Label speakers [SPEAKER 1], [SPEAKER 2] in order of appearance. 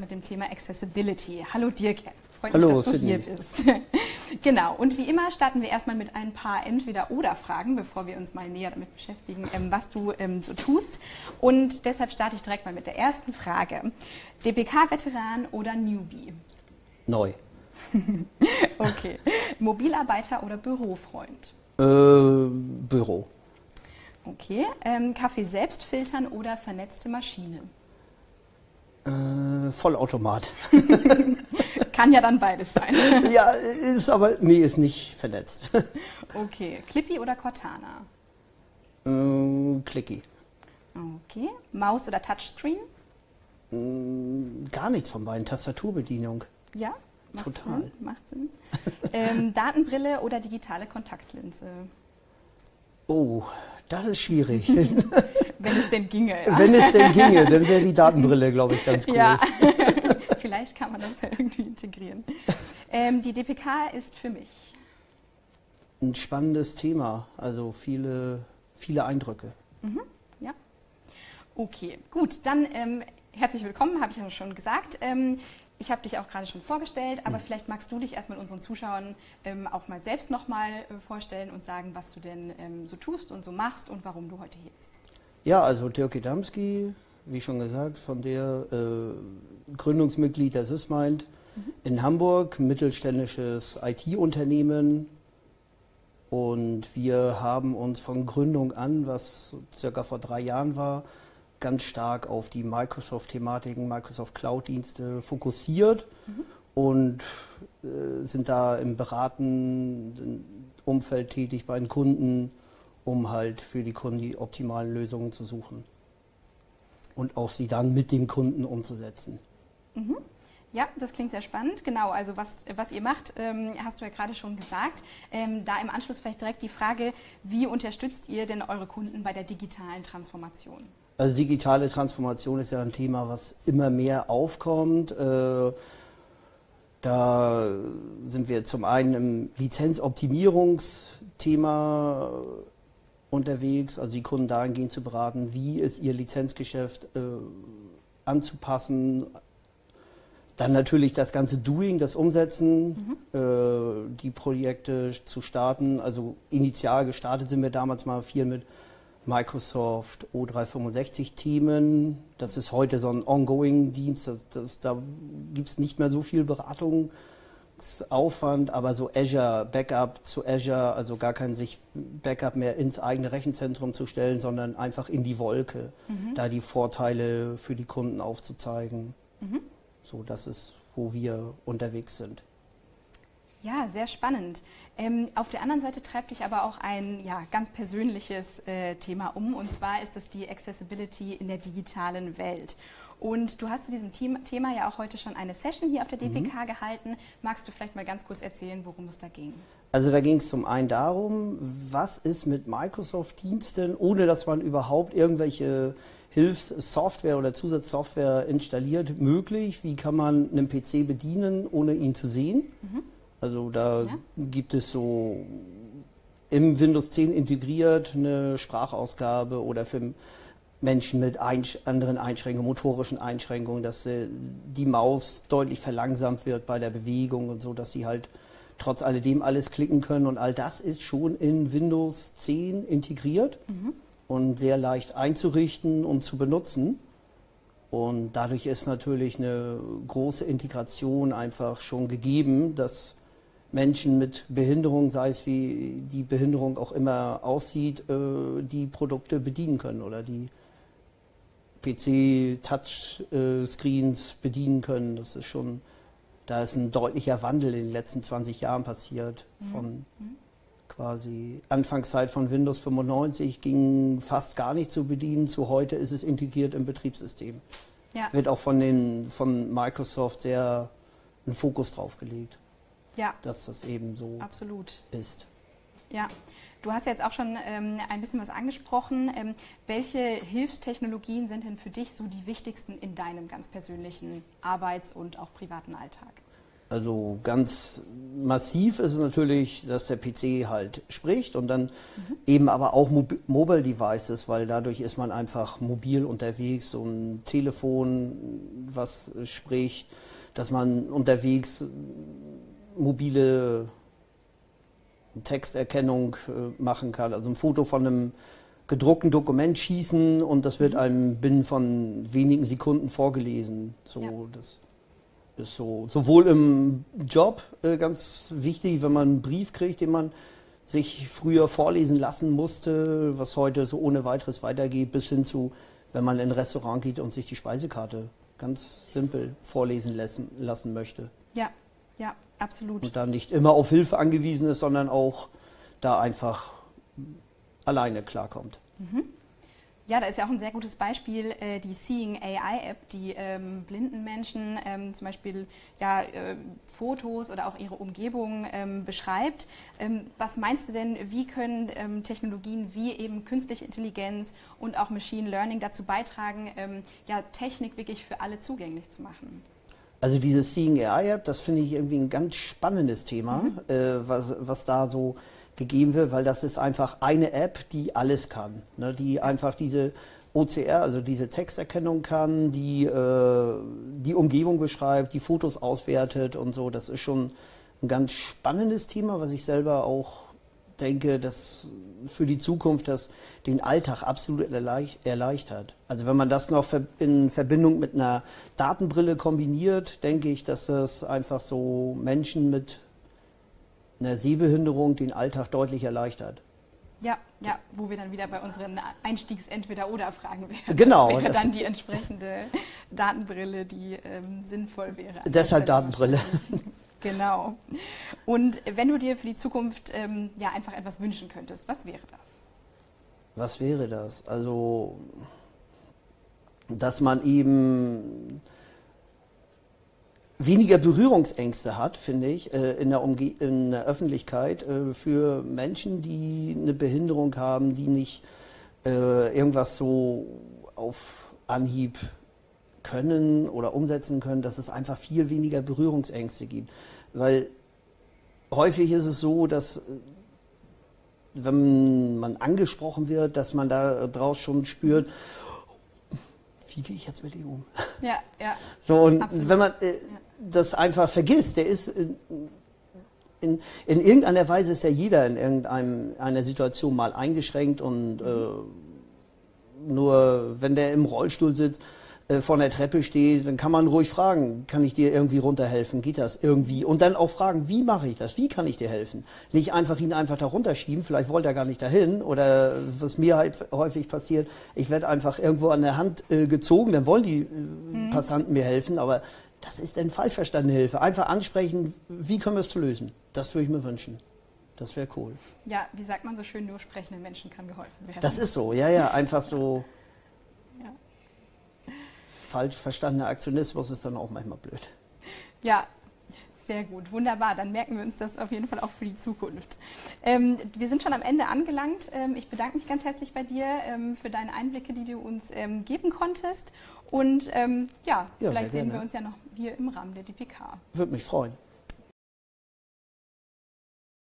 [SPEAKER 1] mit dem Thema Accessibility. Hallo Dirk,
[SPEAKER 2] freut Hallo,
[SPEAKER 1] mich, dass du Sydney. hier bist. genau, und wie immer starten wir erstmal mit ein paar Entweder-Oder-Fragen, bevor wir uns mal näher damit beschäftigen, ähm, was du ähm, so tust. Und deshalb starte ich direkt mal mit der ersten Frage. DPK-Veteran oder Newbie?
[SPEAKER 2] Neu.
[SPEAKER 1] okay. Mobilarbeiter oder Bürofreund?
[SPEAKER 2] Äh, Büro.
[SPEAKER 1] Okay. Ähm, Kaffee selbst filtern oder vernetzte Maschine?
[SPEAKER 2] Äh, Vollautomat.
[SPEAKER 1] Kann ja dann beides sein.
[SPEAKER 2] ja, ist aber, nee, ist nicht vernetzt.
[SPEAKER 1] okay. Clippy oder Cortana?
[SPEAKER 2] Äh, Clicky.
[SPEAKER 1] Okay. Maus oder Touchscreen?
[SPEAKER 2] Äh, gar nichts von beiden. Tastaturbedienung.
[SPEAKER 1] Ja?
[SPEAKER 2] Macht Total.
[SPEAKER 1] Sinn, macht Sinn. ähm, Datenbrille oder digitale Kontaktlinse?
[SPEAKER 2] Oh, das ist schwierig.
[SPEAKER 1] Wenn es denn ginge. Ja.
[SPEAKER 2] Wenn es denn ginge, dann wäre die Datenbrille, glaube ich, ganz cool.
[SPEAKER 1] Ja, vielleicht kann man das ja irgendwie integrieren. Ähm, die DPK ist für mich.
[SPEAKER 2] Ein spannendes Thema, also viele, viele Eindrücke.
[SPEAKER 1] Mhm, ja. Okay, gut, dann ähm, herzlich willkommen, habe ich ja schon gesagt. Ähm, ich habe dich auch gerade schon vorgestellt, aber mhm. vielleicht magst du dich erstmal unseren Zuschauern ähm, auch mal selbst nochmal äh, vorstellen und sagen, was du denn ähm, so tust und so machst und warum du heute hier bist.
[SPEAKER 2] Ja, also Dirk Damski, wie schon gesagt, von der äh, Gründungsmitglied der SysMind mhm. in Hamburg, mittelständisches IT-Unternehmen. Und wir haben uns von Gründung an, was circa vor drei Jahren war, ganz stark auf die Microsoft-Thematiken, Microsoft Cloud-Dienste fokussiert mhm. und äh, sind da im beratenden Umfeld tätig bei den Kunden, um halt für die Kunden die optimalen Lösungen zu suchen und auch sie dann mit dem Kunden umzusetzen.
[SPEAKER 1] Mhm. Ja, das klingt sehr spannend. Genau, also was, was ihr macht, ähm, hast du ja gerade schon gesagt. Ähm, da im Anschluss vielleicht direkt die Frage, wie unterstützt ihr denn eure Kunden bei der digitalen Transformation?
[SPEAKER 2] Also digitale Transformation ist ja ein Thema, was immer mehr aufkommt. Äh, da sind wir zum einen im Lizenzoptimierungsthema unterwegs, also die Kunden dahingehend zu beraten, wie ist ihr Lizenzgeschäft äh, anzupassen. Dann natürlich das ganze Doing, das Umsetzen, mhm. äh, die Projekte zu starten. Also initial gestartet sind wir damals mal viel mit Microsoft O365-Themen. Das ist heute so ein Ongoing-Dienst. Da gibt es nicht mehr so viel Beratungsaufwand, aber so Azure, Backup zu Azure, also gar kein sich Backup mehr ins eigene Rechenzentrum zu stellen, sondern einfach in die Wolke, mhm. da die Vorteile für die Kunden aufzuzeigen. Mhm. So, das ist, wo wir unterwegs sind.
[SPEAKER 1] Ja, sehr spannend. Ähm, auf der anderen Seite treibt dich aber auch ein ja, ganz persönliches äh, Thema um, und zwar ist es die Accessibility in der digitalen Welt. Und du hast zu diesem Thema ja auch heute schon eine Session hier auf der DPK mhm. gehalten. Magst du vielleicht mal ganz kurz erzählen, worum es da ging?
[SPEAKER 2] Also da ging es zum einen darum, was ist mit Microsoft-Diensten, ohne dass man überhaupt irgendwelche Hilfssoftware oder Zusatzsoftware installiert, möglich? Wie kann man einen PC bedienen, ohne ihn zu sehen? Mhm. Also da ja. gibt es so im Windows 10 integriert eine Sprachausgabe oder für Menschen mit Einsch anderen Einschränkungen, motorischen Einschränkungen, dass äh, die Maus deutlich verlangsamt wird bei der Bewegung und so, dass sie halt trotz alledem alles klicken können und all das ist schon in Windows 10 integriert mhm. und sehr leicht einzurichten und zu benutzen. Und dadurch ist natürlich eine große Integration einfach schon gegeben, dass Menschen mit Behinderung, sei es wie die Behinderung auch immer aussieht, äh, die Produkte bedienen können oder die PC-Touchscreens bedienen können. Das ist schon, da ist ein deutlicher Wandel in den letzten 20 Jahren passiert. Mhm. Von mhm. quasi Anfangszeit von Windows 95 ging fast gar nicht zu bedienen, zu heute ist es integriert im Betriebssystem. Ja. Wird auch von, den, von Microsoft sehr einen Fokus drauf gelegt ja. dass das eben so
[SPEAKER 1] Absolut.
[SPEAKER 2] ist.
[SPEAKER 1] Ja. Du hast jetzt auch schon ähm, ein bisschen was angesprochen. Ähm, welche Hilfstechnologien sind denn für dich so die wichtigsten in deinem ganz persönlichen Arbeits- und auch privaten Alltag?
[SPEAKER 2] Also ganz massiv ist es natürlich, dass der PC halt spricht und dann mhm. eben aber auch Mo Mobile Devices, weil dadurch ist man einfach mobil unterwegs, so ein Telefon, was spricht, dass man unterwegs mobile Texterkennung äh, machen kann, also ein Foto von einem gedruckten Dokument schießen und das wird mhm. einem binnen von wenigen Sekunden vorgelesen. So, ja. das ist so sowohl im Job äh, ganz wichtig, wenn man einen Brief kriegt, den man sich früher vorlesen lassen musste, was heute so ohne weiteres weitergeht, bis hin zu, wenn man in ein Restaurant geht und sich die Speisekarte ganz simpel vorlesen lassen, lassen möchte.
[SPEAKER 1] Ja, ja, absolut.
[SPEAKER 2] Und da nicht immer auf Hilfe angewiesen ist, sondern auch da einfach alleine klarkommt. Mhm.
[SPEAKER 1] Ja, da ist ja auch ein sehr gutes Beispiel äh, die Seeing AI App, die ähm, blinden Menschen ähm, zum Beispiel ja, äh, Fotos oder auch ihre Umgebung ähm, beschreibt. Ähm, was meinst du denn, wie können ähm, Technologien wie eben künstliche Intelligenz und auch Machine Learning dazu beitragen, ähm, ja, Technik wirklich für alle zugänglich zu machen?
[SPEAKER 2] Also diese Seeing AI App, das finde ich irgendwie ein ganz spannendes Thema, mhm. äh, was, was da so gegeben wird, weil das ist einfach eine App, die alles kann, ne, die einfach diese OCR, also diese Texterkennung kann, die äh, die Umgebung beschreibt, die Fotos auswertet und so. Das ist schon ein ganz spannendes Thema, was ich selber auch denke, dass für die Zukunft das den Alltag absolut erleichtert. Also wenn man das noch in Verbindung mit einer Datenbrille kombiniert, denke ich, dass das einfach so Menschen mit eine Sehbehinderung den Alltag deutlich erleichtert.
[SPEAKER 1] Ja, ja, wo wir dann wieder bei unseren Einstiegs-Entweder-Oder-Fragen wären.
[SPEAKER 2] Genau.
[SPEAKER 1] Das wäre dann die entsprechende Datenbrille, die ähm, sinnvoll wäre.
[SPEAKER 2] Deshalb Datenbrille.
[SPEAKER 1] Genau. Und wenn du dir für die Zukunft ähm, ja einfach etwas wünschen könntest, was wäre das?
[SPEAKER 2] Was wäre das? Also, dass man eben weniger Berührungsängste hat, finde ich, äh, in der, Umge in der Öffentlichkeit äh, für Menschen, die eine Behinderung haben, die nicht äh, irgendwas so auf Anhieb können oder umsetzen können, dass es einfach viel weniger Berührungsängste gibt. Weil häufig ist es so, dass wenn man angesprochen wird, dass man da draus schon spürt, wie gehe ich jetzt mit ihm um?
[SPEAKER 1] Ja, ja.
[SPEAKER 2] So, und Absolut. wenn man, äh, das einfach vergisst. Der ist in, in, in, irgendeiner Weise ist ja jeder in irgendeiner Situation mal eingeschränkt und äh, nur wenn der im Rollstuhl sitzt, äh, vor der Treppe steht, dann kann man ruhig fragen, kann ich dir irgendwie runterhelfen? Geht das irgendwie? Und dann auch fragen, wie mache ich das? Wie kann ich dir helfen? Nicht einfach ihn einfach da runterschieben, vielleicht wollte er gar nicht dahin oder was mir halt häufig passiert, ich werde einfach irgendwo an der Hand äh, gezogen, dann wollen die äh, mhm. Passanten mir helfen, aber das ist eine falsch verstandene Hilfe. Einfach ansprechen, wie können wir es zu lösen? Das würde ich mir wünschen. Das wäre cool.
[SPEAKER 1] Ja, wie sagt man so schön, nur sprechenden Menschen kann geholfen werden.
[SPEAKER 2] Das ist so, ja, ja, einfach so. Falsch verstandener Aktionismus ist dann auch manchmal blöd.
[SPEAKER 1] Ja, sehr gut, wunderbar. Dann merken wir uns das auf jeden Fall auch für die Zukunft. Ähm, wir sind schon am Ende angelangt. Ähm, ich bedanke mich ganz herzlich bei dir ähm, für deine Einblicke, die du uns ähm, geben konntest. Und ähm, ja, ja, vielleicht sehen wir uns ja noch hier im Rahmen der DPK.
[SPEAKER 2] Würde mich freuen.